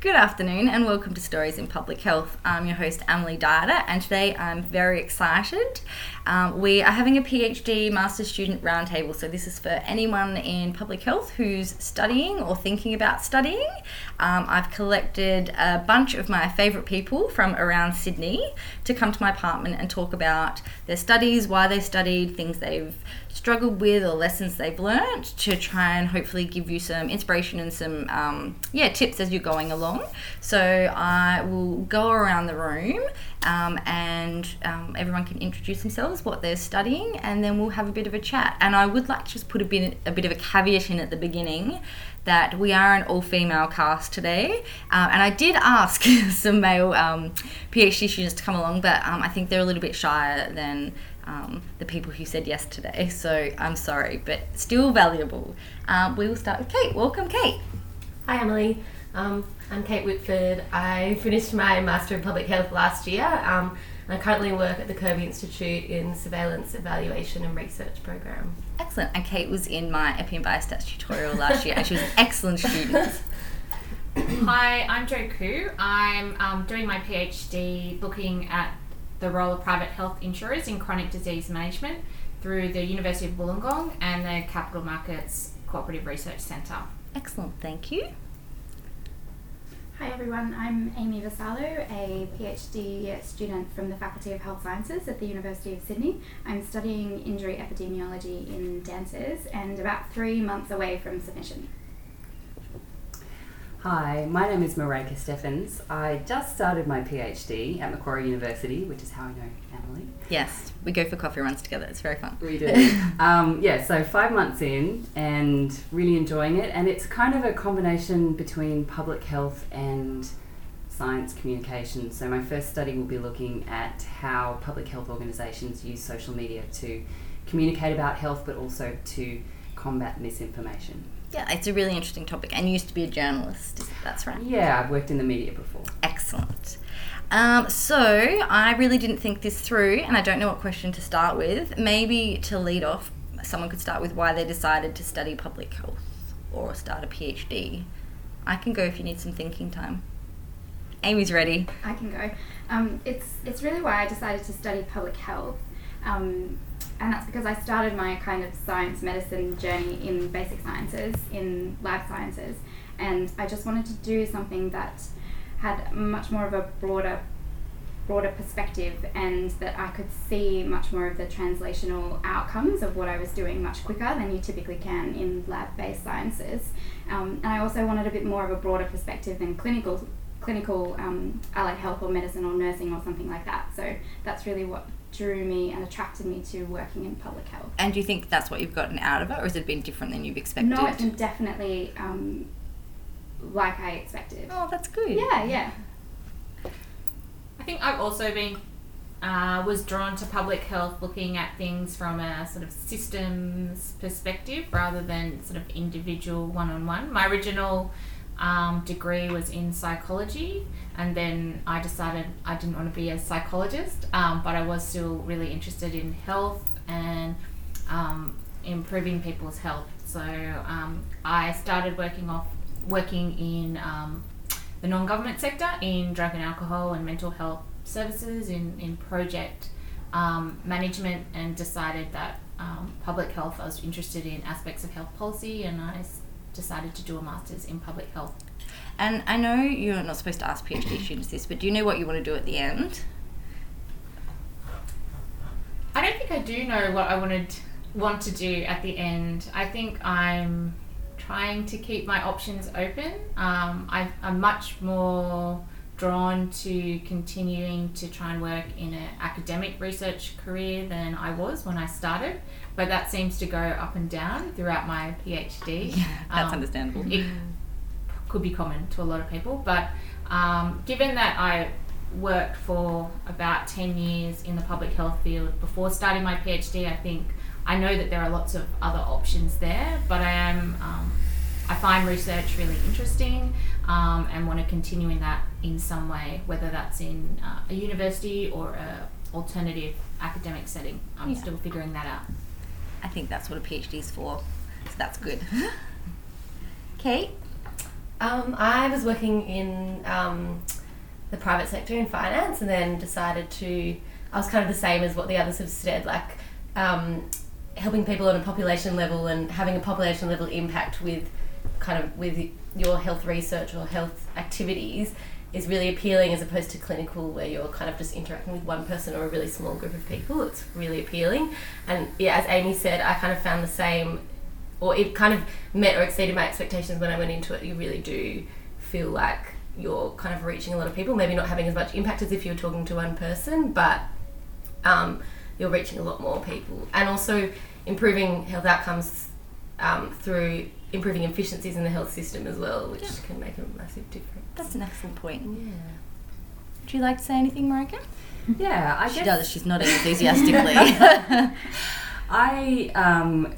Good afternoon and welcome to Stories in Public Health. I'm your host, Emily Dyer, and today I'm very excited. Um, we are having a PhD Master's Student Roundtable, so this is for anyone in public health who's studying or thinking about studying. Um, I've collected a bunch of my favourite people from around Sydney to come to my apartment and talk about their studies, why they studied, things they've struggled with or lessons they've learned to try and hopefully give you some inspiration and some um, yeah tips as you're going along. So i will go around the room um, and um, everyone can introduce themselves what they're studying and then we'll have a bit of a chat. And i would like to just put a bit, a bit of a caveat in at the beginning that we are an all-female cast today. Uh, and i did ask some male um, phd students to come along but um, i think they're a little bit shyer than um, the people who said yes today. So I'm sorry, but still valuable. Um, we will start with Kate. Welcome, Kate. Hi, Emily. Um, I'm Kate Whitford. I finished my Master in Public Health last year. Um, and I currently work at the Kirby Institute in Surveillance, Evaluation and Research Program. Excellent. And Kate was in my Epi and Biostats tutorial last year, and she was an excellent student. Hi, I'm Jo Koo. I'm um, doing my PhD looking at the role of private health insurers in chronic disease management through the University of Wollongong and the Capital Markets Cooperative Research Centre. Excellent, thank you. Hi everyone, I'm Amy Vassallo, a PhD student from the Faculty of Health Sciences at the University of Sydney. I'm studying injury epidemiology in dancers and about three months away from submission. Hi, my name is Marika Steffens. I just started my PhD at Macquarie University, which is how I know Emily. Yes, we go for coffee runs together. It's very fun. We do. um, yeah, so five months in and really enjoying it. And it's kind of a combination between public health and science communication. So my first study will be looking at how public health organisations use social media to communicate about health, but also to combat misinformation. Yeah, it's a really interesting topic. And you used to be a journalist, that's right. Yeah, I've worked in the media before. Excellent. Um, so I really didn't think this through, and I don't know what question to start with. Maybe to lead off, someone could start with why they decided to study public health or start a PhD. I can go if you need some thinking time. Amy's ready. I can go. Um, it's it's really why I decided to study public health. Um, and that's because I started my kind of science medicine journey in basic sciences, in lab sciences, and I just wanted to do something that had much more of a broader broader perspective and that I could see much more of the translational outcomes of what I was doing much quicker than you typically can in lab-based sciences. Um, and I also wanted a bit more of a broader perspective than clinical clinical um, allied health or medicine or nursing or something like that. So that's really what drew me and attracted me to working in public health. And do you think that's what you've gotten out of it, or has it been different than you've expected? No, it's been definitely um, like I expected. Oh, that's good. Yeah, yeah. I think I've also been uh, was drawn to public health looking at things from a sort of systems perspective rather than sort of individual one on one. My original um, degree was in psychology, and then I decided I didn't want to be a psychologist, um, but I was still really interested in health and um, improving people's health. So um, I started working off working in um, the non-government sector in drug and alcohol and mental health services in in project um, management, and decided that public health I was interested in aspects of health policy, and I decided to do a master's in public health. And I know you're not supposed to ask PhD students this, but do you know what you want to do at the end? I don't think I do know what I wanted want to do at the end. I think I'm trying to keep my options open. Um, I, I'm much more drawn to continuing to try and work in an academic research career than I was when I started, but that seems to go up and down throughout my PhD. Yeah, that's um, understandable. It could be common to a lot of people, but um, given that I worked for about 10 years in the public health field before starting my PhD, I think I know that there are lots of other options there, but I am um, I find research really interesting um, and want to continue in that in some way, whether that's in uh, a university or a alternative academic setting. I'm yeah. still figuring that out. I think that's what a PhD is for, so that's good. Kate? Um, I was working in um, the private sector in finance and then decided to, I was kind of the same as what the others have said, like um, helping people on a population level and having a population level impact with kind of with your health research or health activities is really appealing as opposed to clinical where you're kind of just interacting with one person or a really small group of people. It's really appealing. And yeah, as Amy said, I kind of found the same or it kind of met or exceeded my expectations when I went into it. You really do feel like you're kind of reaching a lot of people, maybe not having as much impact as if you were talking to one person, but um, you're reaching a lot more people. And also improving health outcomes um, through improving efficiencies in the health system as well, which Yeah. can make a massive difference. That's an excellent point. Yeah. Would you like to say anything, Marika? Yeah, I guess. She guess does. She's nodding enthusiastically. I um,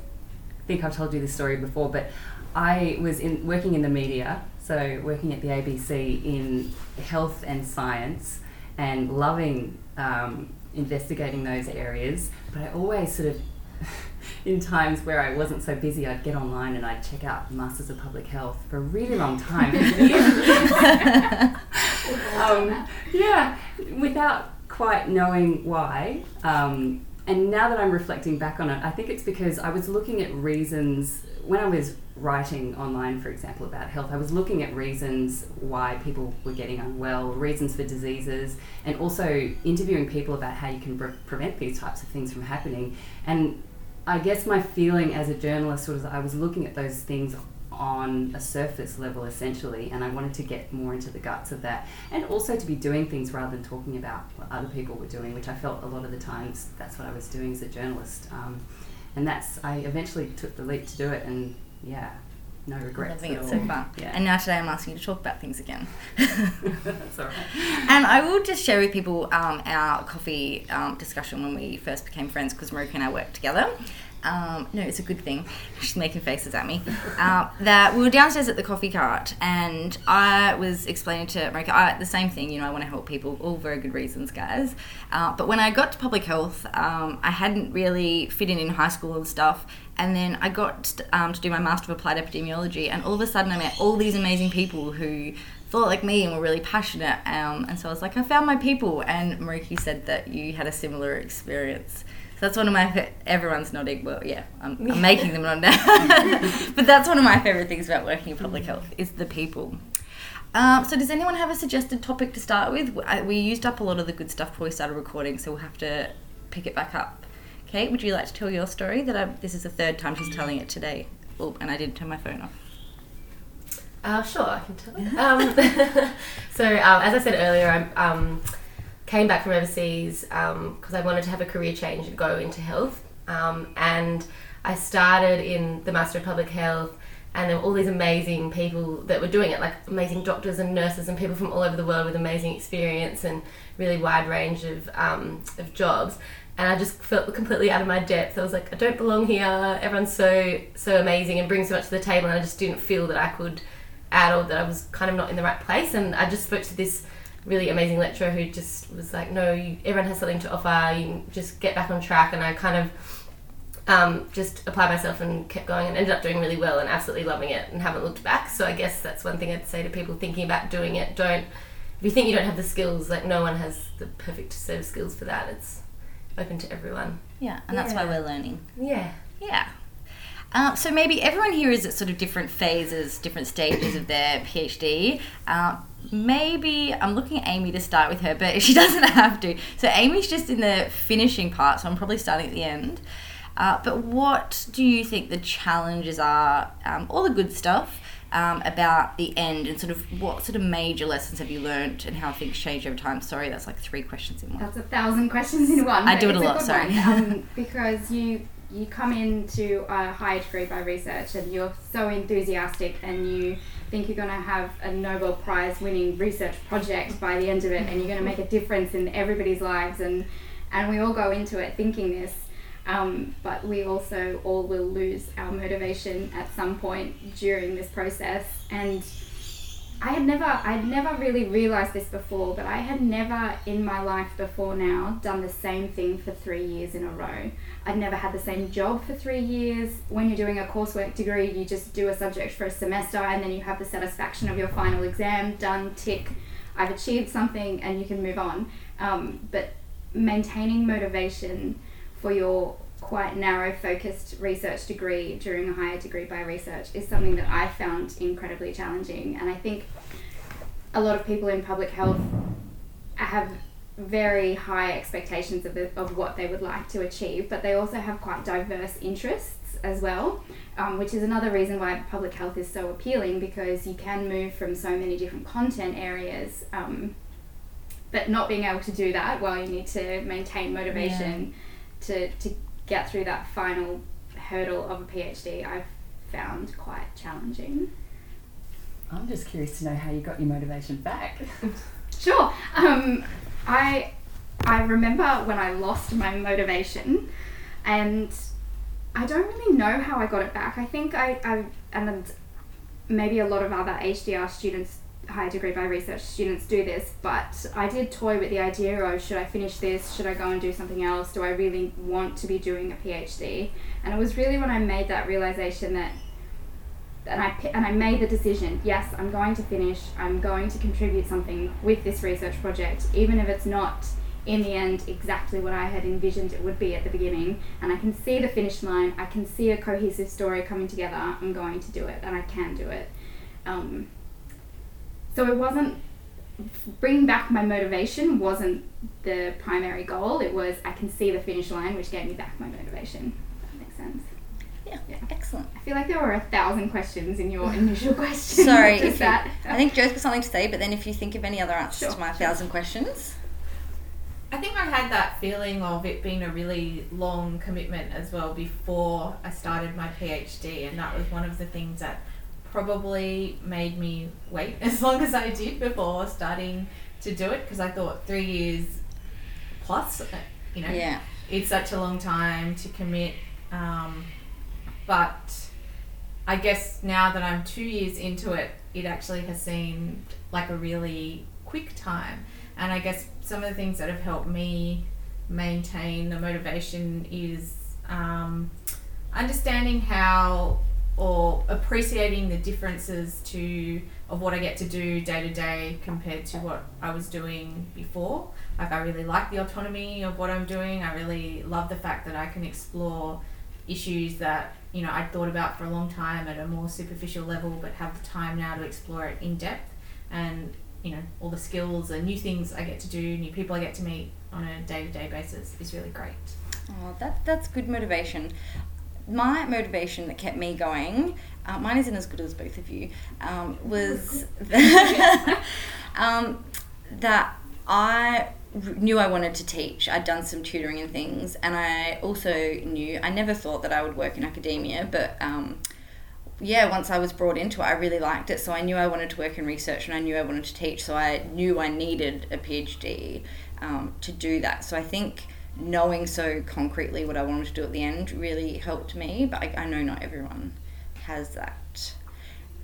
think I've told you this story before, but I was in working in the media, so working at the ABC in health and science, and loving um, investigating those areas. But I always sort of, in times where I wasn't so busy, I'd get online and I'd check out Masters of Public Health for a really long time. um, yeah, without quite knowing why. Um, and now that I'm reflecting back on it, I think it's because I was looking at reasons when I was writing online, for example, about health. I was looking at reasons why people were getting unwell, reasons for diseases, and also interviewing people about how you can pre- prevent these types of things from happening. And I guess my feeling as a journalist was I was looking at those things on a surface level essentially and I wanted to get more into the guts of that. And also to be doing things rather than talking about what other people were doing which I felt a lot of the times that's what I was doing as a journalist. Um, and that's I eventually took the leap to do it and yeah no regrets Loving it so far. yeah And now today I'm asking you to talk about things again. that's all right And I will just share with people um, our coffee um, discussion when we first became friends because Marika and I worked together. Um, no, it's a good thing. She's making faces at me. Uh, that we were downstairs at the coffee cart, and I was explaining to Marika I, the same thing. You know, I want to help people. All very good reasons, guys. Uh, but when I got to public health, um, I hadn't really fit in in high school and stuff. And then I got um, to do my Master of Applied Epidemiology, and all of a sudden I met all these amazing people who thought like me and were really passionate. Um, and so I was like, I found my people. And Marika said that you had a similar experience. So that's one of my fa- everyone's nodding. Well, yeah, I'm, I'm making them nod now. but that's one of my favorite things about working in public health is the people. Um, so does anyone have a suggested topic to start with? We used up a lot of the good stuff before we started recording, so we'll have to pick it back up. Kate, would you like to tell your story? That I, this is the third time she's telling it today. Oh, and I did turn my phone off. Uh, sure, I can tell you. Um, so, um, as I said earlier, I um, came back from overseas because I wanted to have a career change and go into health. Um, and I started in the Master of Public Health, and there were all these amazing people that were doing it, like amazing doctors and nurses and people from all over the world with amazing experience and really wide range of, um, of jobs. And I just felt completely out of my depth. I was like, I don't belong here. Everyone's so so amazing and brings so much to the table, and I just didn't feel that I could add or that I was kind of not in the right place. And I just spoke to this really amazing lecturer who just was like, no, you, everyone has something to offer. You just get back on track. And I kind of um, just applied myself and kept going and ended up doing really well and absolutely loving it and haven't looked back. So I guess that's one thing I'd say to people thinking about doing it. Don't if you think you don't have the skills, like no one has the perfect set of skills for that. It's open to everyone. Yeah, and that's why we're learning. Yeah. Yeah. Uh, so maybe everyone here is at sort of different phases, different stages of their PhD. Uh, maybe I'm looking at Amy to start with her, but she doesn't have to. So Amy's just in the finishing part, so I'm probably starting at the end. Uh, but what do you think the challenges are? Um, all the good stuff um, about the end, and sort of what sort of major lessons have you learned, and how things change over time? Sorry, that's like three questions in one. That's a thousand questions in one. I do it a lot, sorry. um, because you you come into a higher degree by research and you're so enthusiastic and you think you're going to have a Nobel Prize winning research project by the end of it and you're going to make a difference in everybody's lives and and we all go into it thinking this. Um, but we also all will lose our motivation at some point during this process and I had never, I'd never really realized this before, but I had never in my life before now done the same thing for three years in a row. I'd never had the same job for three years. When you're doing a coursework degree, you just do a subject for a semester and then you have the satisfaction of your final exam done, tick, I've achieved something, and you can move on. Um, but maintaining motivation for your quite narrow focused research degree during a higher degree by research is something that I found incredibly challenging. And I think a lot of people in public health have very high expectations of, the, of what they would like to achieve, but they also have quite diverse interests as well, um, which is another reason why public health is so appealing because you can move from so many different content areas. Um, but not being able to do that while you need to maintain motivation to, to get through that final hurdle of a PhD, I've found quite challenging. I'm just curious to know how you got your motivation back. Sure. Um, I I remember when I lost my motivation, and I don't really know how I got it back. I think I, I and maybe a lot of other HDR students higher degree by research students do this, but I did toy with the idea of should I finish this? Should I go and do something else? Do I really want to be doing a PhD? And it was really when I made that realization that and I and I made the decision. Yes, I'm going to finish. I'm going to contribute something with this research project, even if it's not in the end exactly what I had envisioned it would be at the beginning. And I can see the finish line. I can see a cohesive story coming together. I'm going to do it, and I can do it. Um, so it wasn't bringing back my motivation wasn't the primary goal. It was I can see the finish line, which gave me back my motivation. That makes sense. Yeah, Yeah. excellent. I feel like there were a thousand questions in your initial question. Sorry, if is you, that? I think Joe's got something to say, but then if you think of any other answers Sure, to my sure. thousand questions, I think I had that feeling of it being a really long commitment as well before I started my PhD, and that was one of the things that probably made me wait as long as I did before starting to do it because I thought three years plus, uh, you know, yeah, it's such a long time to commit. Um, but I guess now that I'm two years into it, it actually has seemed like a really quick time. And I guess some of the things that have helped me maintain the motivation is um, understanding how or appreciating the differences to of what I get to do day to day compared to what I was doing before. Like I really like the autonomy of what I'm doing. I really love the fact that I can explore issues that you know I'd thought about for a long time at a more superficial level, but have the time now to explore it in depth. And you know all the skills and new things I get to do, new people I get to meet on a day to day basis is really great. oh, that that's good motivation. My motivation that kept me going, uh, mine isn't as good as both of you, um, was um, that I knew I wanted to teach. I'd done some tutoring and things, and I also knew I never thought that I would work in academia, but um, yeah, once I was brought into it, I really liked it. So I knew I wanted to work in research, and I knew I wanted to teach. So I knew I needed a PhD um, to do that. So I think knowing so concretely what I wanted to do at the end really helped me. But I, I know not everyone has that.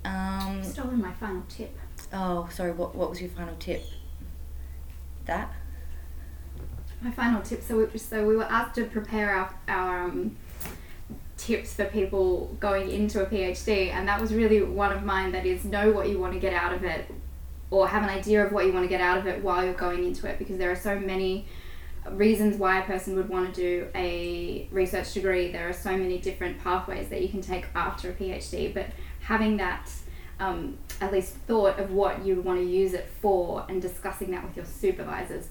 Um, Stolen my final tip. oh, sorry. What what was your final tip? That. My final tip. So we, so we were asked to prepare our, our um, tips for people going into a PhD, and that was really one of mine. That is, know what you want to get out of it, or have an idea of what you want to get out of it while you're going into it, because there are so many reasons why a person would want to do a research degree. There are so many different pathways that you can take after a PhD, but having that um, at least thought of what you want to use it for and discussing that with your supervisors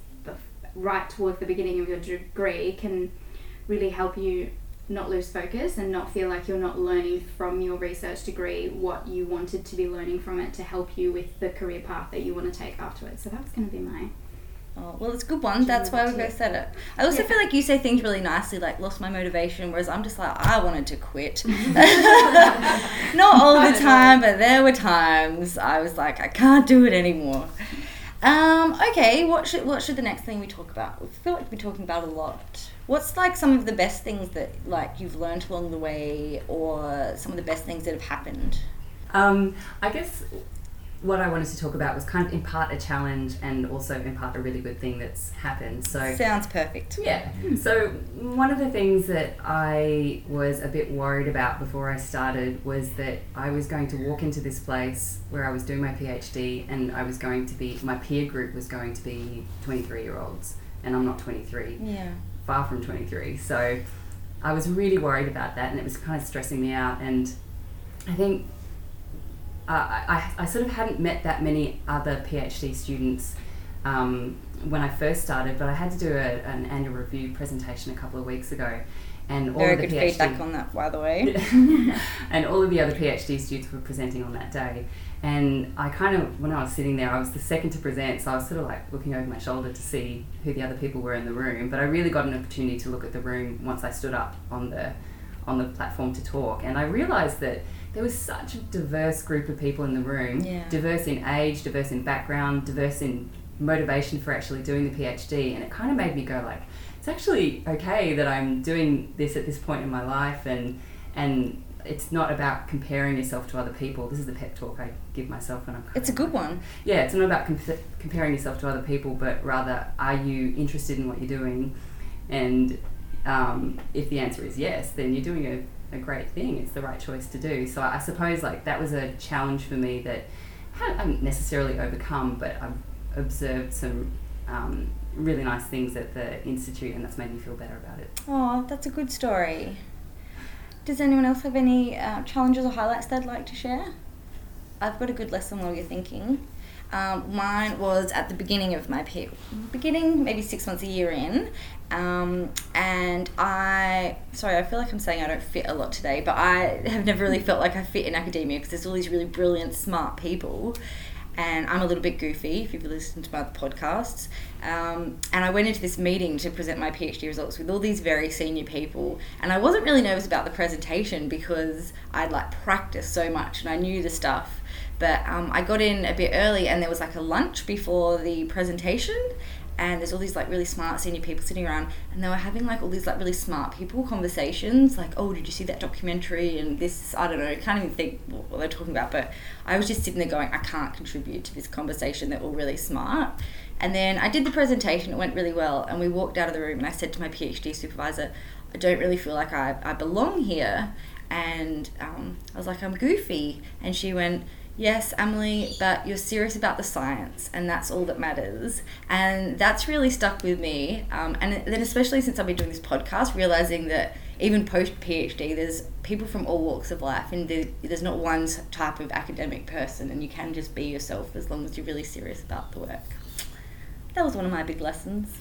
right towards the beginning of your degree can really help you not lose focus and not feel like you're not learning from your research degree what you wanted to be learning from it to help you with the career path that you want to take afterwards. So that's going to be my Oh, well, it's a good one. That's why we both said it. I also Yeah. feel like you say things really nicely, like lost my motivation, whereas I'm just like, I wanted to quit. Not all the time, but there were times I was like, I can't do it anymore. Um, okay, what should what should the next thing we talk about? We feel like we're talking about a lot. What's like some of the best things that like you've learned along the way, or some of the best things that have happened? Um, I guess what I wanted to talk about was kind of in part a challenge and also in part a really good thing that's happened. So Sounds perfect. yeah. So one of the things that I was a bit worried about before I started was that I was going to walk into this place where I was doing my PhD and I was going to be my peer group was going to be 23 year olds and I'm not 23 Yeah. far from 23. So I was really worried about that and it was kind of stressing me out. And I think uh, I, I sort of hadn't met that many other PhD students um, when I first started, but I had to do a, an annual review presentation a couple of weeks ago. And all Very of the good PhD feedback on that, by the way. and all of the other PhD students were presenting on that day. And I kind of, when I was sitting there, I was the second to present, so I was sort of like looking over my shoulder to see who the other people were in the room. But I really got an opportunity to look at the room once I stood up on the on the platform to talk, and I realised that there was such a diverse group of people in the room, Yeah. diverse in age, diverse in background, diverse in motivation for actually doing the PhD, and it kind of made me go like, it's actually okay that I'm doing this at this point in my life, and and it's not about comparing yourself to other people. This is the pep talk I give myself when I'm. It's a good one. yeah, it's not about comp- comparing yourself to other people, but rather, are you interested in what you're doing? And um, if the answer is yes, then you're doing a, a great thing. It's the right choice to do. So I suppose like that was a challenge for me that I haven't necessarily overcome, but I've observed some um, really nice things at the institute, and that's made me feel better about it. Oh, that's a good story. Does anyone else have any uh, challenges or highlights they'd like to share? I've got a good lesson while you're thinking. Um, mine was at the beginning of my beginning, maybe six months, a year in, um, and I sorry, I feel like I'm saying I don't fit a lot today, but I have never really felt like I fit in academia because there's all these really brilliant, smart people, and I'm a little bit goofy if you've listened to my other podcasts. Um, and I went into this meeting to present my PhD results with all these very senior people, and I wasn't really nervous about the presentation because I'd like practiced so much and I knew the stuff. But um, I got in a bit early, and there was like a lunch before the presentation, and there's all these like really smart senior people sitting around, and they were having like all these like really smart people conversations, like, oh, did you see that documentary? And this, I don't know, can't even think what they're talking about, but I was just sitting there going, I can't contribute to this conversation. They're all really smart. And then I did the presentation, it went really well, and we walked out of the room, and I said to my PhD supervisor, I don't really feel like I, I belong here. And um, I was like, I'm goofy. And she went, Yes, Emily, but you're serious about the science, and that's all that matters. And that's really stuck with me. Um, and then, especially since I've been doing this podcast, realizing that even post PhD, there's people from all walks of life, and there's not one type of academic person, and you can just be yourself as long as you're really serious about the work. That was one of my big lessons.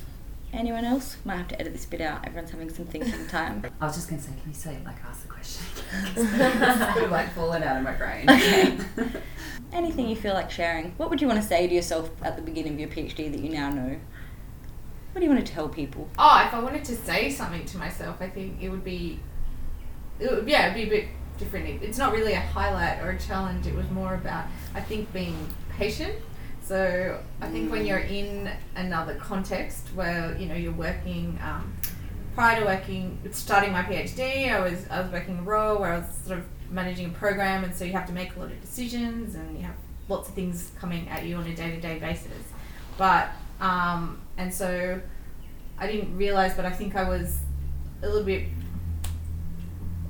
Anyone else? Might have to edit this bit out. Everyone's having some thinking time. I was just going to say, can you say like ask the question? it's sort of like fallen out of my brain. Okay. Anything you feel like sharing? What would you want to say to yourself at the beginning of your PhD that you now know? What do you want to tell people? Oh, if I wanted to say something to myself, I think it would be, it would, yeah, it'd be a bit different. It's not really a highlight or a challenge. It was more about, I think, being patient. So I think when you're in another context where you know you're working, um, prior to working, starting my PhD, I was I was working a role where I was sort of managing a program, and so you have to make a lot of decisions, and you have lots of things coming at you on a day to day basis. But um, and so I didn't realize, but I think I was a little bit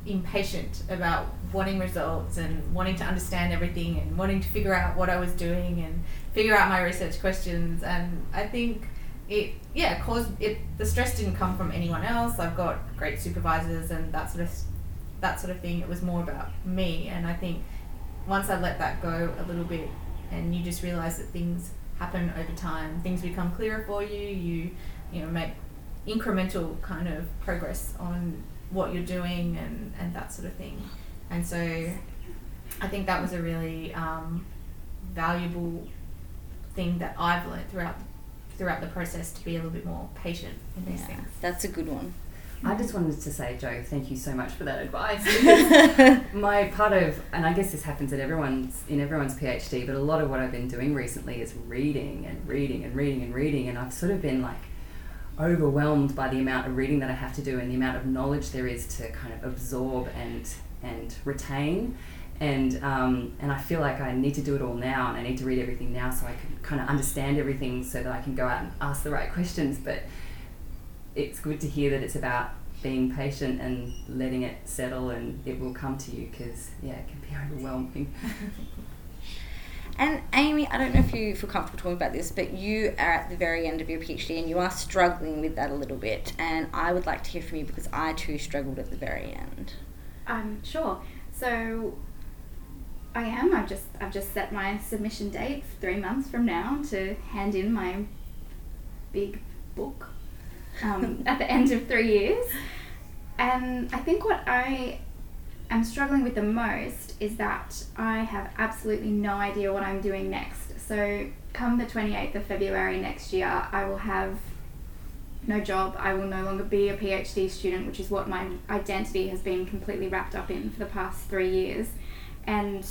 impatient about wanting results and wanting to understand everything and wanting to figure out what I was doing and figure out my research questions. And I think it, yeah, caused it. The stress didn't come from anyone else. I've got great supervisors and that sort of that sort of thing. It was more about me. And I think once I let that go a little bit, and you just realize that things happen over time, things become clearer for you. You, you know, make incremental kind of progress on what you're doing and, and that sort of thing. And so I think that was a really um, valuable thing that I've learned throughout throughout the process to be a little bit more patient in these Yeah, things. that's a good one. I just wanted to say, Joe, thank you so much for that advice. my part of, and I guess this happens at everyone's in everyone's PhD, but a lot of what I've been doing recently is reading and reading and reading and reading, and I've sort of been like overwhelmed by the amount of reading that I have to do and the amount of knowledge there is to kind of absorb and and retain. And um, and I feel like I need to do it all now, and I need to read everything now so I can kind of understand everything, so that I can go out and ask the right questions. But it's good to hear that it's about being patient and letting it settle, and it will come to you because yeah, it can be overwhelming. And Amy, I don't know if you feel comfortable talking about this, but you are at the very end of your PhD and you are struggling with that a little bit. And I would like to hear from you because I too struggled at the very end. Um, sure. So I am. I've just I've just set my submission date three months from now to hand in my big book um, at the end of three years. And I think what I am struggling with the most is that I have absolutely no idea what I'm doing next. So come the 28th of February next year, I will have no job. I will no longer be a PhD student, which is what my identity has been completely wrapped up in for the past three years. And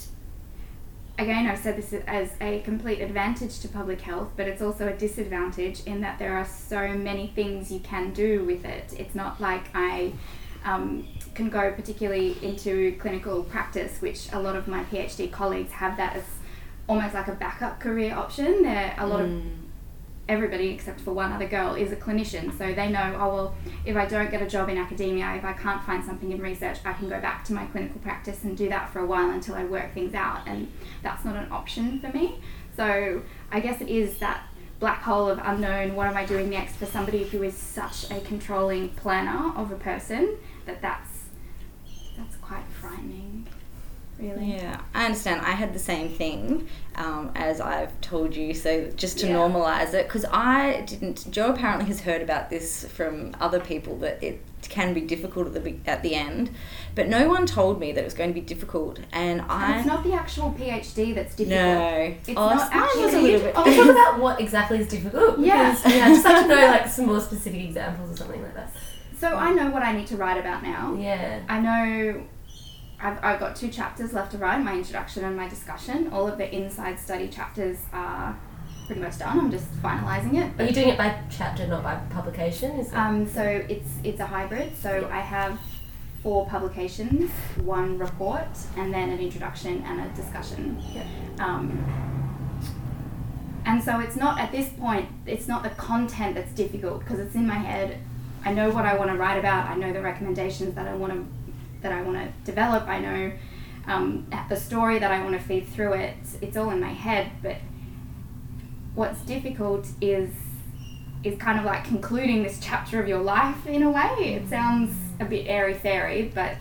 again, I've said this as a complete advantage to public health, but it's also a disadvantage in that there are so many things you can do with it. It's not like I um, can go particularly into clinical practice, which a lot of my PhD colleagues have that as almost like a backup career option. There, are a lot of everybody except for one other girl is a clinician, so they know, oh well, if I don't get a job in academia, if I can't find something in research, I can go back to my clinical practice and do that for a while until I work things out, and that's not an option for me. So I guess it is that black hole of unknown. What am I doing next for somebody who is such a controlling planner of a person that that's quite frightening, really. Yeah, I understand. I had the same thing um, as I've told you. So just to Yeah. normalize it, because I didn't. Joe apparently has heard about this from other people that it can be difficult at the at the end, but no one told me that it was going to be difficult, and And I it's not the actual PhD that's difficult. no. It's oh, not mine was a actually- little bit. I'll talk about what exactly is difficult. Yeah. Yeah, I'd just like to know like some more specific examples or something like that. So I know what I need to write about now. Yeah. I know I've, I've got two chapters left to write my introduction and my discussion. All of the inside study chapters are pretty much done. I'm just finalising it. Are you doing it by chapter, not by publication? Is that? Um, so it's it's a hybrid. So I have four publications, one report, and then an introduction and a discussion. Yeah. Um, and so it's not at this point. It's not the content that's difficult because it's in my head. I know what I want to write about. I know the recommendations that I want to that I want to develop. I know um, the story that I want to feed through it. It's all in my head. But what's difficult is is kind of like concluding this chapter of your life in a way. It sounds a bit airy fairy, but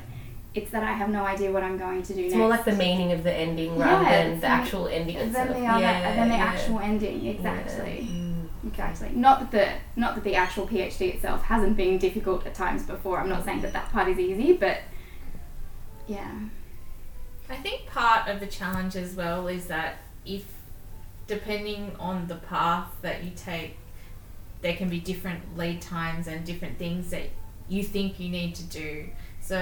it's that I have no idea what I'm going to do it's next. more like the meaning of the ending rather Yeah, than the actual ending than itself. the other, yeah, than the yeah. actual ending. Exactly. Mm. Exactly. Not that the not that the actual PhD itself hasn't been difficult at times before. I'm not saying that that part is easy, but yeah. I think part of the challenge as well is that if, depending on the path that you take, there can be different lead times and different things that you think you need to do. So,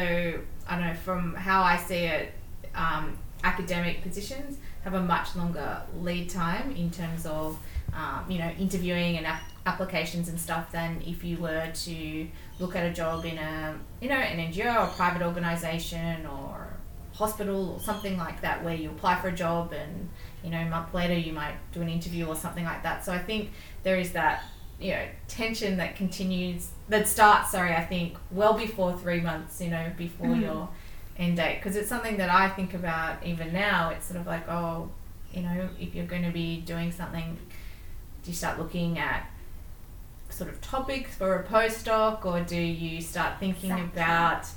I don't know, from how I see it, um, academic positions have a much longer lead time in terms of, um, you know, interviewing and applications and stuff than if you were to look at a job in a, you know, an NGO or a private organisation or hospital or something like that where you apply for a job and you know a month later you might do an interview or something like that. So i think there is that you know tension that continues that starts sorry i think well before three months you know before Mhm. your end date. Because it's something that i think about even now. It's sort of like oh you know if you're going to be doing something do you start looking at sort of topics for a postdoc or do you start thinking Exactly. about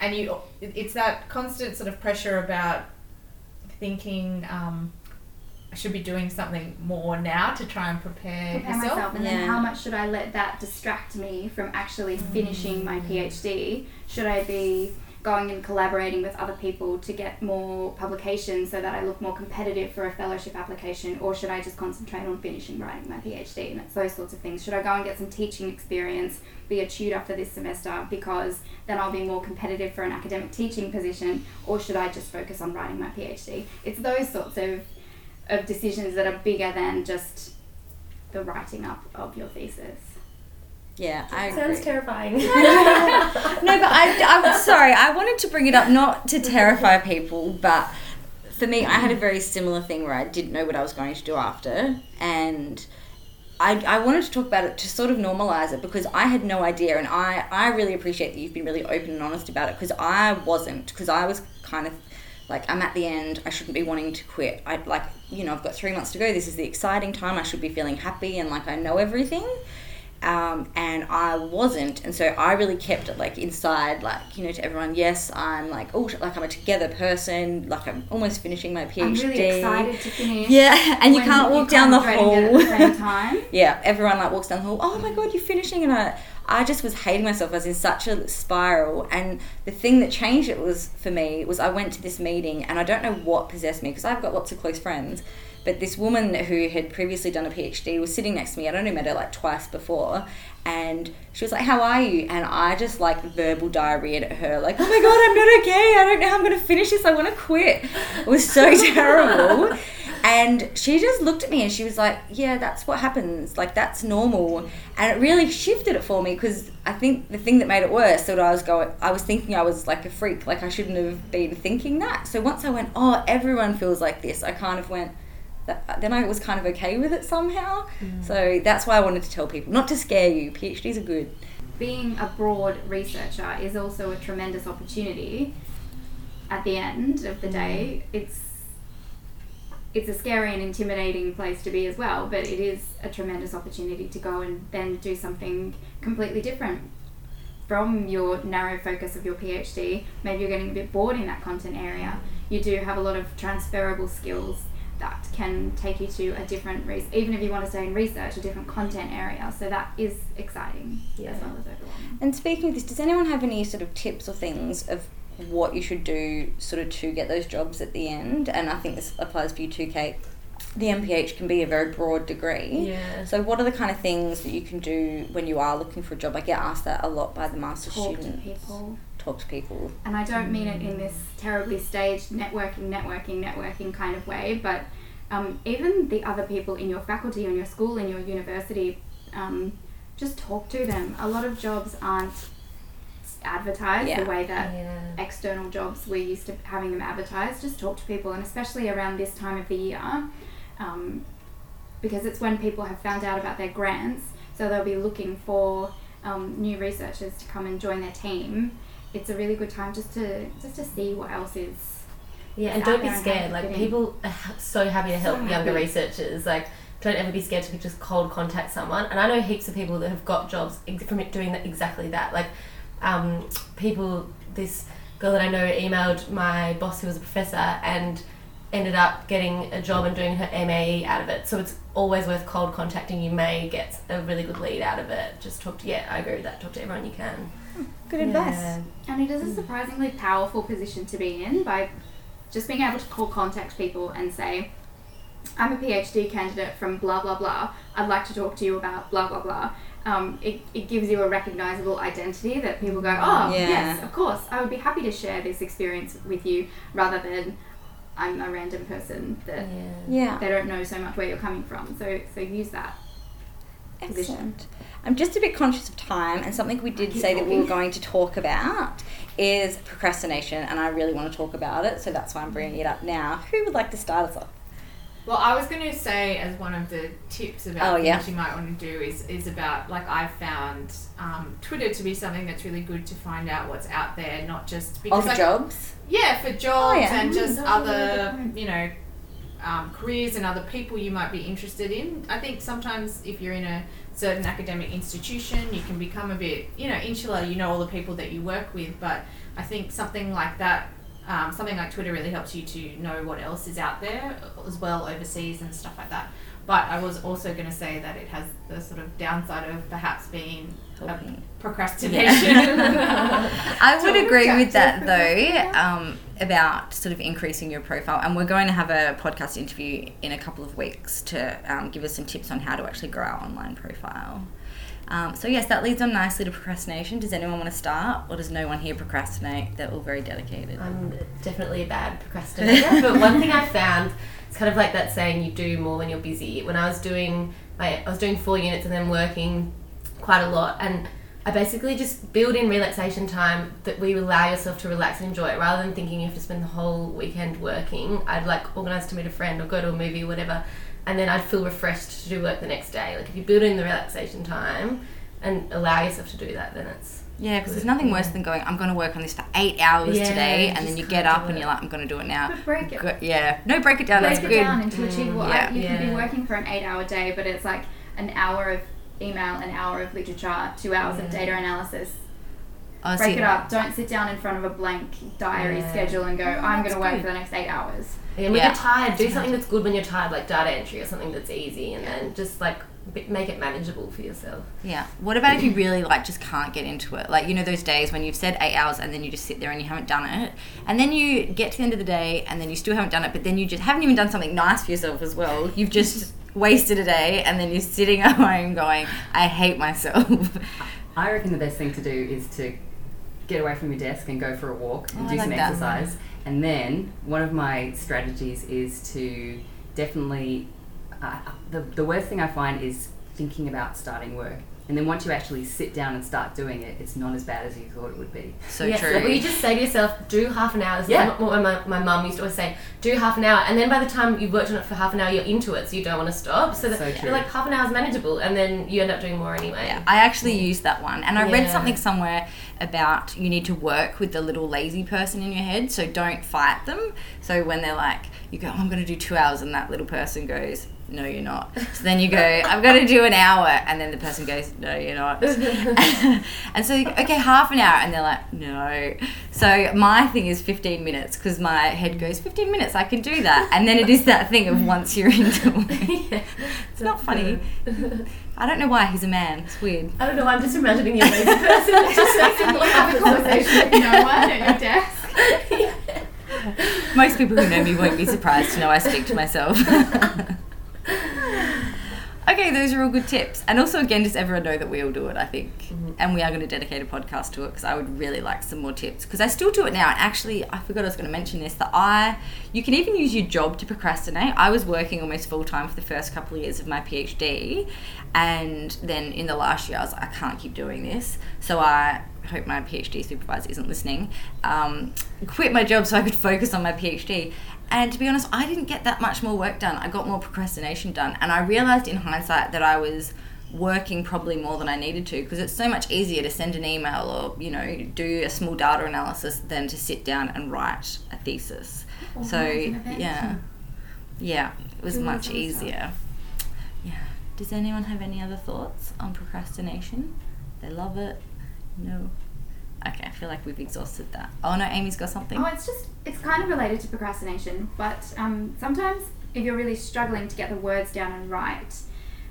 and you it's that constant sort of pressure about thinking um, I should be doing something more now to try and prepare, Prepare yourself. myself, and Yeah. then how much should I let that distract me from actually finishing my PhD? Should I be going and collaborating with other people to get more publications so that I look more competitive for a fellowship application, or should I just concentrate on finishing writing my PhD? And it's those sorts of things. Should I go and get some teaching experience, be a tutor for this semester because then I'll be more competitive for an academic teaching position, or should I just focus on writing my PhD? It's those sorts of of decisions that are bigger than just the writing up of your thesis. Yeah, I agree. Sounds terrifying. no, but I, I'm sorry. I wanted to bring it up not to terrify people, but for me, I had a very similar thing where I didn't know what I was going to do after, and I, I wanted to talk about it to sort of normalize it because I had no idea, and I, I really appreciate that you've been really open and honest about it because I wasn't, because I was kind of like I'm at the end. I shouldn't be wanting to quit. I like you know I've got three months to go. This is the exciting time. I should be feeling happy and like I know everything um, and I wasn't, and so I really kept it like inside, like you know, to everyone. Yes, I'm like oh, like I'm a together person. Like I'm almost finishing my PhD. I'm really excited to finish. Yeah, and you can't walk down the kind of dreading it hall. at the same time. yeah, everyone like walks down the hall. Oh my god, you're finishing, and I, I just was hating myself. I was in such a spiral, and the thing that changed it was for me was I went to this meeting, and I don't know what possessed me because I've got lots of close friends, but this woman who had previously done a PhD was sitting next to me. I'd only met her like twice before, and she was like, "How are you?" And I just like verbal diarrhea at her, like, "Oh my god, I'm not okay. I don't know how I'm gonna finish this. I want to quit." It was so terrible. And she just looked at me and she was like, Yeah, that's what happens. Like, that's normal. And it really shifted it for me because I think the thing that made it worse that I was going, I was thinking I was like a freak. Like, I shouldn't have been thinking that. So once I went, Oh, everyone feels like this, I kind of went, that, then I was kind of okay with it somehow. Mm. So that's why I wanted to tell people, not to scare you. PhDs are good. Being a broad researcher is also a tremendous opportunity. At the end of the mm. day, it's it's a scary and intimidating place to be as well, but it is a tremendous opportunity to go and then do something completely different from your narrow focus of your PhD. Maybe you're getting a bit bored in that content area. You do have a lot of transferable skills that can take you to a different re- even if you want to stay in research, a different content area. So that is exciting Yeah. as well as overwhelming. And speaking of this, does anyone have any sort of tips or things of what you should do sort of to get those jobs at the end? And I think this applies for you too, Kate. The MPH can be a very broad degree. Yeah. So what are the kind of things that you can do when you are looking for a job? I get asked that a lot by the master's Talk to students. people. Talk to people. and I don't mean it in this terribly staged networking, networking, networking kind of way, but um, even the other people in your faculty, in your school, in your university, um, just talk to them. A lot of jobs aren't advertised Yeah. the way that Yeah. external jobs we're used to having them advertised. Just talk to people, and especially around this time of the year, um, because it's when people have found out about their grants, so they'll be looking for um, new researchers to come and join their team. It's a really good time just to just to see what else is. Yeah, and don't be scared. Like people are so happy to So help younger happy. researchers. Like don't ever be scared to just cold contact someone. And I know heaps of people that have got jobs from doing that exactly that. Like um, people, this girl that I know emailed my boss who was a professor and ended up getting a job and doing her MAE out of it. So it's always worth cold contacting. You may get a really good lead out of it. Just talk to yeah, I agree with that. Talk to everyone you can. Good advice. Yeah. And it is a surprisingly powerful position to be in by just being able to call contact people and say, I'm a PhD candidate from blah blah blah. I'd like to talk to you about blah blah blah. Um, it, it gives you a recognizable identity that people go, oh, Yeah. yes, of course, I would be happy to share this experience with you rather than I'm a random person that Yeah. Yeah. they don't know so much where you're coming from. So, so use that. position. I'm just a bit conscious of time, and something we did say that we were going to talk about is procrastination, and I really want to talk about it, so that's why I'm bringing it up now. Who would like to start us off? Well, I was going to say as one of the tips about Oh, things yeah. you might want to do is, is about like I found um, Twitter to be something that's really good to find out what's out there, not just because Of like, jobs? yeah for jobs yeah. and Mm, just that's a really good other you know um, careers and other people you might be interested in. I think sometimes if you're in a certain academic institution, you can become a bit you know insular. You know all the people that you work with, but I think something like that. Um, something like Twitter really helps you to know what else is out there as well overseas and stuff like that. But I was also going to say that it has the sort of downside of perhaps being a Talking. procrastination. I would agree with that though, um, about sort of increasing your profile. And we're going to have a podcast interview in a couple of weeks to um, give us some tips on how to actually grow our online profile. Um, so, yes, that leads on nicely to procrastination. Does anyone want to start, or does no one here procrastinate? They're all very dedicated. I'm definitely a bad procrastinator, but one thing I found it's kind of like that saying you do more when you're busy. When I was doing my I was doing four units and then working quite a lot. And I basically just build in relaxation time that we allow yourself to relax and enjoy it rather than thinking you have to spend the whole weekend working. I'd like organise to meet a friend or go to a movie or whatever, and then I'd feel refreshed to do work the next day. Like if you build in the relaxation time and allow yourself to do that, then it's Yeah, because there's nothing worse than going, I'm going to work on this for eight hours Yeah, today, and then you get up and you're like, I'm going to do it now. But break it. Good. Yeah. No, break it down. break That's it good. down into achievable. yeah. I, you could be working for an eight-hour day, but it's like an hour of email, an hour of literature, two hours of data analysis. Oh, Break see, it up. Don't sit down in front of a blank diary Yeah. schedule and go, oh, I'm going to work good. for the next eight hours. And when Yeah. you're tired, do something that's good when you're tired, like data entry or something that's easy, and then just like make it manageable for yourself. Yeah. What about if you really like just can't get into it? Like you know those days when you've said eight hours and then you just sit there and you haven't done it, and then you get to the end of the day and then you still haven't done it, but then you just haven't even done something nice for yourself as well. You've just wasted a day and then you're sitting at home going, I hate myself. I reckon the best thing to do is to get away from your desk and go for a walk and Oh, do like some exercise. And then one of my strategies is to definitely. Uh, the, the worst thing I find is thinking about starting work. And then once you actually sit down and start doing it, it's not as bad as you thought it would be. so yes, true. like, where you just say to yourself, do half an hour. This is Yeah. what my, my mum used to always say, do half an hour. And then by the time you've worked on it for half an hour, you're into it, so you don't want to stop. So, that, So true. like half an hour is manageable, and then you end up doing more anyway. Yeah, I actually used that one, and I read something somewhere about you need to work with the little lazy person in your head, so don't fight them. So when they're like, you go, oh, I'm going to do two hours, and that little person goes, No, you're not. So then you go, I've got to do an hour, and then the person goes, No, you're not. and so, you go, okay, half an hour, and they're like, No. So my thing is 15 minutes because my head goes, 15 minutes, I can do that. And then it is that thing of once you're into it. Yeah, It's not funny. I don't know why he's a man. It's weird. I don't know. I'm just imagining you a lazy person. Just look Have a conversation with no one at your desk. Most people who know me won't be surprised to know I speak to myself. okay, those are all good tips. And also, again, just everyone know that we all do it, I think. And we are going to dedicate a podcast to it because I would really like some more tips. Because I still do it now. And actually, I forgot I was going to mention this that I, you can even use your job to procrastinate. I was working almost full time for the first couple of years of my PhD. And then in the last year, I was like, I can't keep doing this. So I hope my PhD supervisor isn't listening, um, quit my job so I could focus on my PhD. And to be honest, I didn't get that much more work done. I got more procrastination done. And I realized in hindsight that I was working probably more than I needed to because it's so much easier to send an email or, you know, do a small data analysis than to sit down and write a thesis. so, yeah. Yeah, it was much easier. Yeah. Does anyone have any other thoughts on procrastination? They love it. No. Okay, I feel like we've exhausted that. Oh no, Amy's got something. Oh, it's just it's kind of related to procrastination, but um, sometimes if you're really struggling to get the words down and write,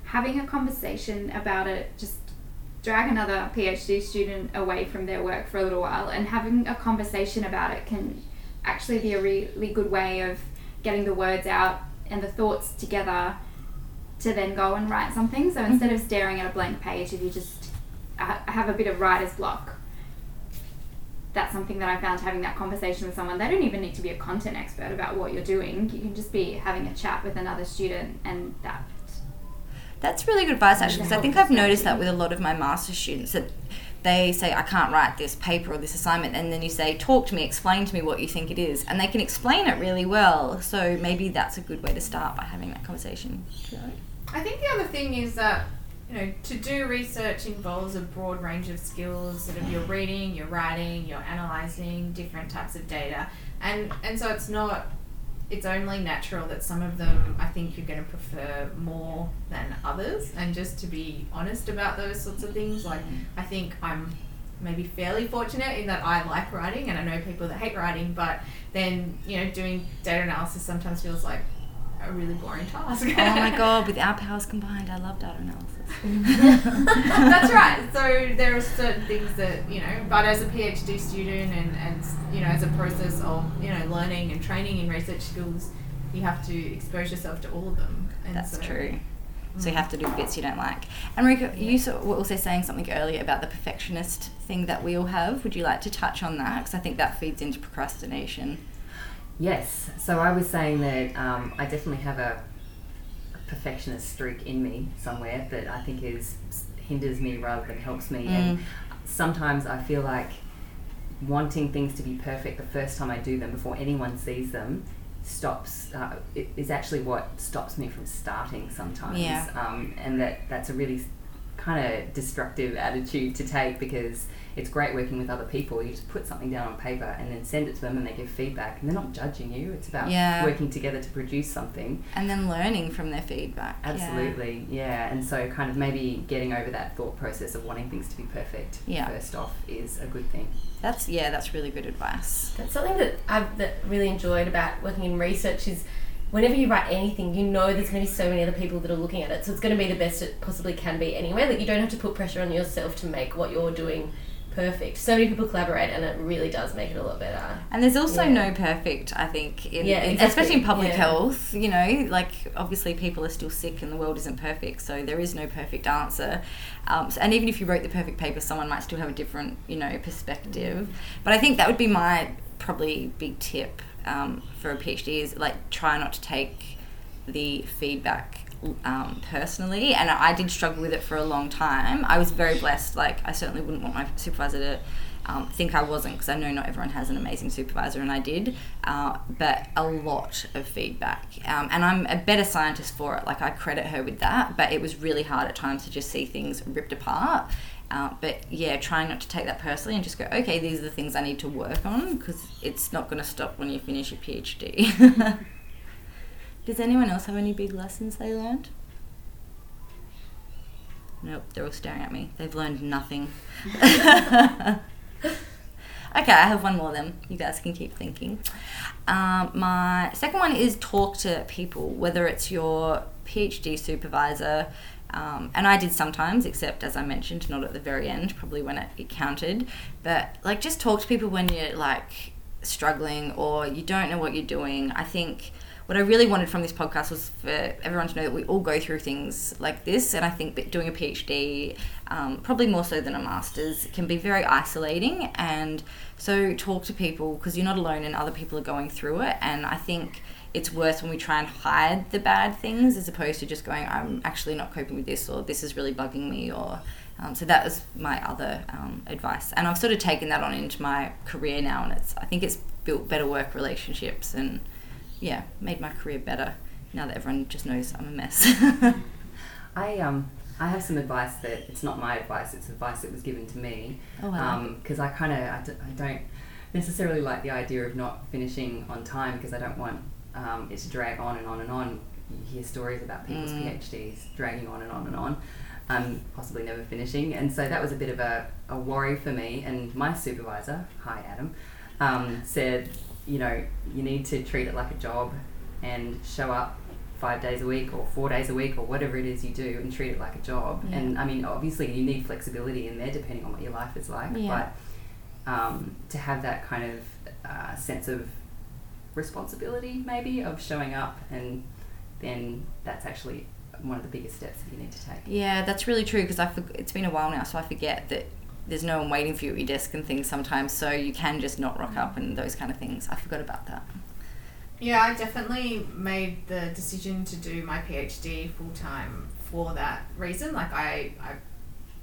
having a conversation about it just drag another PhD student away from their work for a little while, and having a conversation about it can actually be a really good way of getting the words out and the thoughts together to then go and write something. So instead of staring at a blank page, if you just uh, have a bit of writer's block, that's something that I found having that conversation with someone. They don't even need to be a content expert about what you're doing. You can just be having a chat with another student, and that. That's really good advice actually, because I think I've noticed that with a lot of my master students that they say I can't write this paper or this assignment, and then you say talk to me, explain to me what you think it is, and they can explain it really well. So maybe that's a good way to start by having that conversation. I think the other thing is that you know to do research involves a broad range of skills. Sort of you're reading, you're writing, you're analyzing different types of data, and and so it's not. It's only natural that some of them I think you're going to prefer more than others, and just to be honest about those sorts of things, like I think I'm maybe fairly fortunate in that I like writing, and I know people that hate writing, but then you know doing data analysis sometimes feels like a really boring task. Oh my god, with our powers combined, I love data analysis. That's right. So there are certain things that you know, but as a PhD student and and you know, as a process of you know learning and training in research skills, you have to expose yourself to all of them. And That's so, true. So you mm. have to do bits you don't like. And Marika, you were also saying something earlier about the perfectionist thing that we all have. Would you like to touch on that? Because I think that feeds into procrastination. Yes. So I was saying that um, I definitely have a, perfectionist streak in me somewhere that I think is hinders me rather than helps me. Mm. And sometimes I feel like wanting things to be perfect the first time I do them before anyone sees them stops uh, it is actually what stops me from starting sometimes Yeah. um, and that that's a really kind of destructive attitude to take because it's great working with other people you just put something down on paper and then send it to them and they give feedback and they're not judging you it's about Yeah. working together to produce something And then learning from their feedback. yeah. Absolutely, yeah. And so, kind of maybe getting over that thought process of wanting things to be perfect Yeah. first off is a good thing. That's yeah, that's really good advice. That's something that I've that really enjoyed about working in research is whenever you write anything, you know there's going to be so many other people that are looking at it, so it's going to be the best it possibly can be anyway. Like you don't have to put pressure on yourself to make what you're doing perfect. So many people collaborate, and it really does make it a lot better. And there's also Yeah. no perfect, I think, in, Yeah, exactly. especially in public Yeah. health. You know, like obviously people are still sick and the world isn't perfect, so there is no perfect answer. Um, so, and even if you wrote the perfect paper, someone might still have a different, you know, perspective. But I think that would be my probably big tip um, for a PhD is like try not to take the feedback um, personally. And I did struggle with it for a long time. I was very blessed like I certainly wouldn't want my supervisor to um, think I wasn't because I know not everyone has an amazing supervisor and I did uh, but a lot of feedback. Um, and I'm a better scientist for it. Like I credit her with that but it was really hard at times to just see things ripped apart uh, but yeah, trying not to take that personally and just go, okay, these are the things I need to work on because it's not going to stop when you finish your PhD. Does anyone else have any big lessons they learned? Nope, they're all staring at me. They've learned nothing. okay, I have one more then. You guys can keep thinking. Um, my second one is talk to people, whether it's your PhD supervisor, um, and I did sometimes, except as I mentioned, not at the very end, probably when it, it counted. But like, just talk to people when you're like struggling or you don't know what you're doing. I think what I really wanted from this podcast was for everyone to know that we all go through things like this. And I think doing a PhD, um, probably more so than a master's, can be very isolating. And so talk to people because you're not alone and other people are going through it. And I think it's worse when we try and hide the bad things as opposed to just going, I'm actually not coping with this or this is really bugging me or. Um, so that was my other um, advice, and I've sort of taken that on into my career now, and it's I think it's built better work relationships and yeah, made my career better now that everyone just knows I'm a mess. I um I have some advice that it's not my advice; it's advice that was given to me. Oh, wow. Because I kind of I, d- I don't necessarily like the idea of not finishing on time because I don't want um, it to drag on and on and on. You hear stories about people's Mm. PhDs dragging on and on and on, um, possibly never finishing. And so that was a bit of a, a worry for me. And my supervisor, hi Adam, um, said, you know, you need to treat it like a job and show up five days a week or four days a week or whatever it is you do and treat it like a job. Yeah. And I mean, obviously, you need flexibility in there depending on what your life is like. Yeah. But um, to have that kind of uh, sense of responsibility, maybe, of showing up, and then that's actually one of the biggest steps that you need to take. yeah, that's really true because I for- it's been a while now, so I forget that there's no one waiting for you at your desk and things sometimes, so you can just not rock up and those kind of things. I forgot about that. Yeah, I definitely made the decision to do my PhD full time for that reason. Like I, I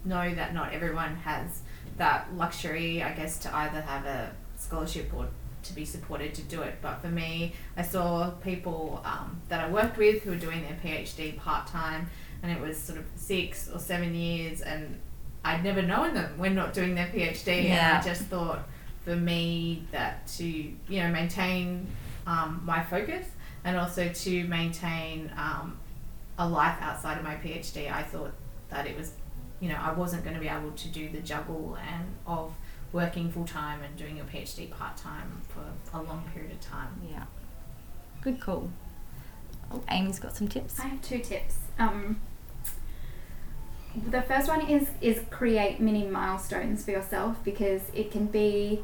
know that not everyone has that luxury, I guess, to either have a scholarship or to be supported to do it. But for me, I saw people um, that I worked with who were doing their PhD part time, and it was sort of six or seven years, and I'd never known them when not doing their PhD, Yeah. and I just thought for me that to you know maintain um, my focus and also to maintain um, a life outside of my PhD, I thought that it was, you know, I wasn't going to be able to do the juggle and of working full time and doing your PhD part time for a long period of time. Yeah. Good call. Oh, Amy's got some tips. I have two tips. Um, the first one is is create mini milestones for yourself because it can be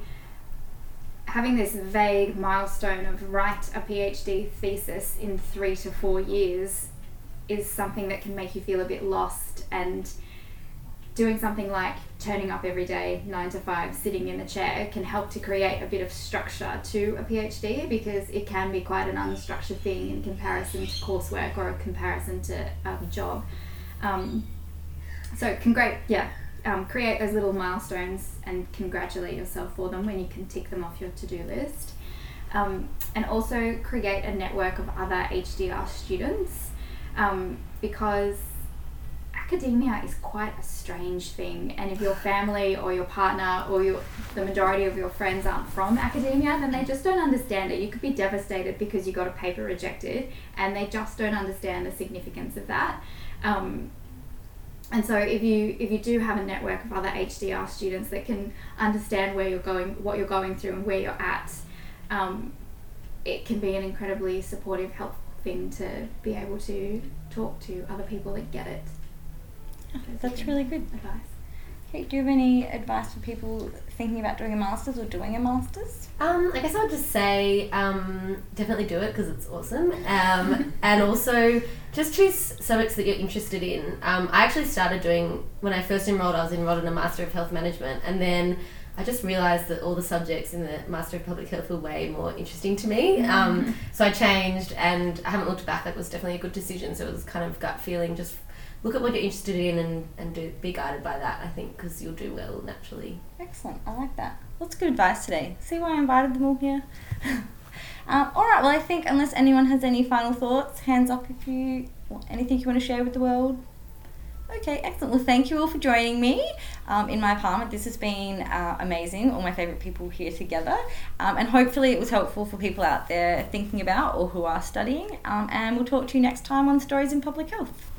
having this vague milestone of write a PhD thesis in three to four years is something that can make you feel a bit lost and doing something like turning up every day nine to five sitting in the chair can help to create a bit of structure to a phd because it can be quite an unstructured thing in comparison to coursework or a comparison to a job. Um, so congrat yeah um, create those little milestones and congratulate yourself for them when you can tick them off your to-do list. Um, and also create a network of other HDR students um, because academia is quite a strange thing and if your family or your partner or your, the majority of your friends aren't from academia then they just don't understand it. You could be devastated because you got a paper rejected and they just don't understand the significance of that. Um, and so if you if you do have a network of other HDR students that can understand where you're going what you're going through and where you're at um, it can be an incredibly supportive helpful thing to be able to talk to other people that get it That's really good. advice Okay, do you have any advice for people thinking about doing a master's or doing a master's? Um, I guess I would just say um, definitely do it because it's awesome. Um, and also just choose subjects that you're interested in. Um, I actually started doing, when I first enrolled, I was enrolled in a Master of Health Management. And then I just realised that all the subjects in the Master of Public Health were way more interesting to me. Um, so I changed and I haven't looked back. It was definitely a good decision. So it was kind of gut feeling, just look at what you're interested in and, and do, be guided by that, I think, because you'll do well naturally. Excellent, I like that. Lots of good advice today. See why I invited them all here? um, all right, well, I think unless anyone has any final thoughts, hands up if you anything you want to share with the world. Okay, excellent. Well, thank you all for joining me um, in my apartment. This has been uh, amazing. All my favourite people here together. Um, and hopefully, it was helpful for people out there thinking about or who are studying. Um, and we'll talk to you next time on Stories in Public Health.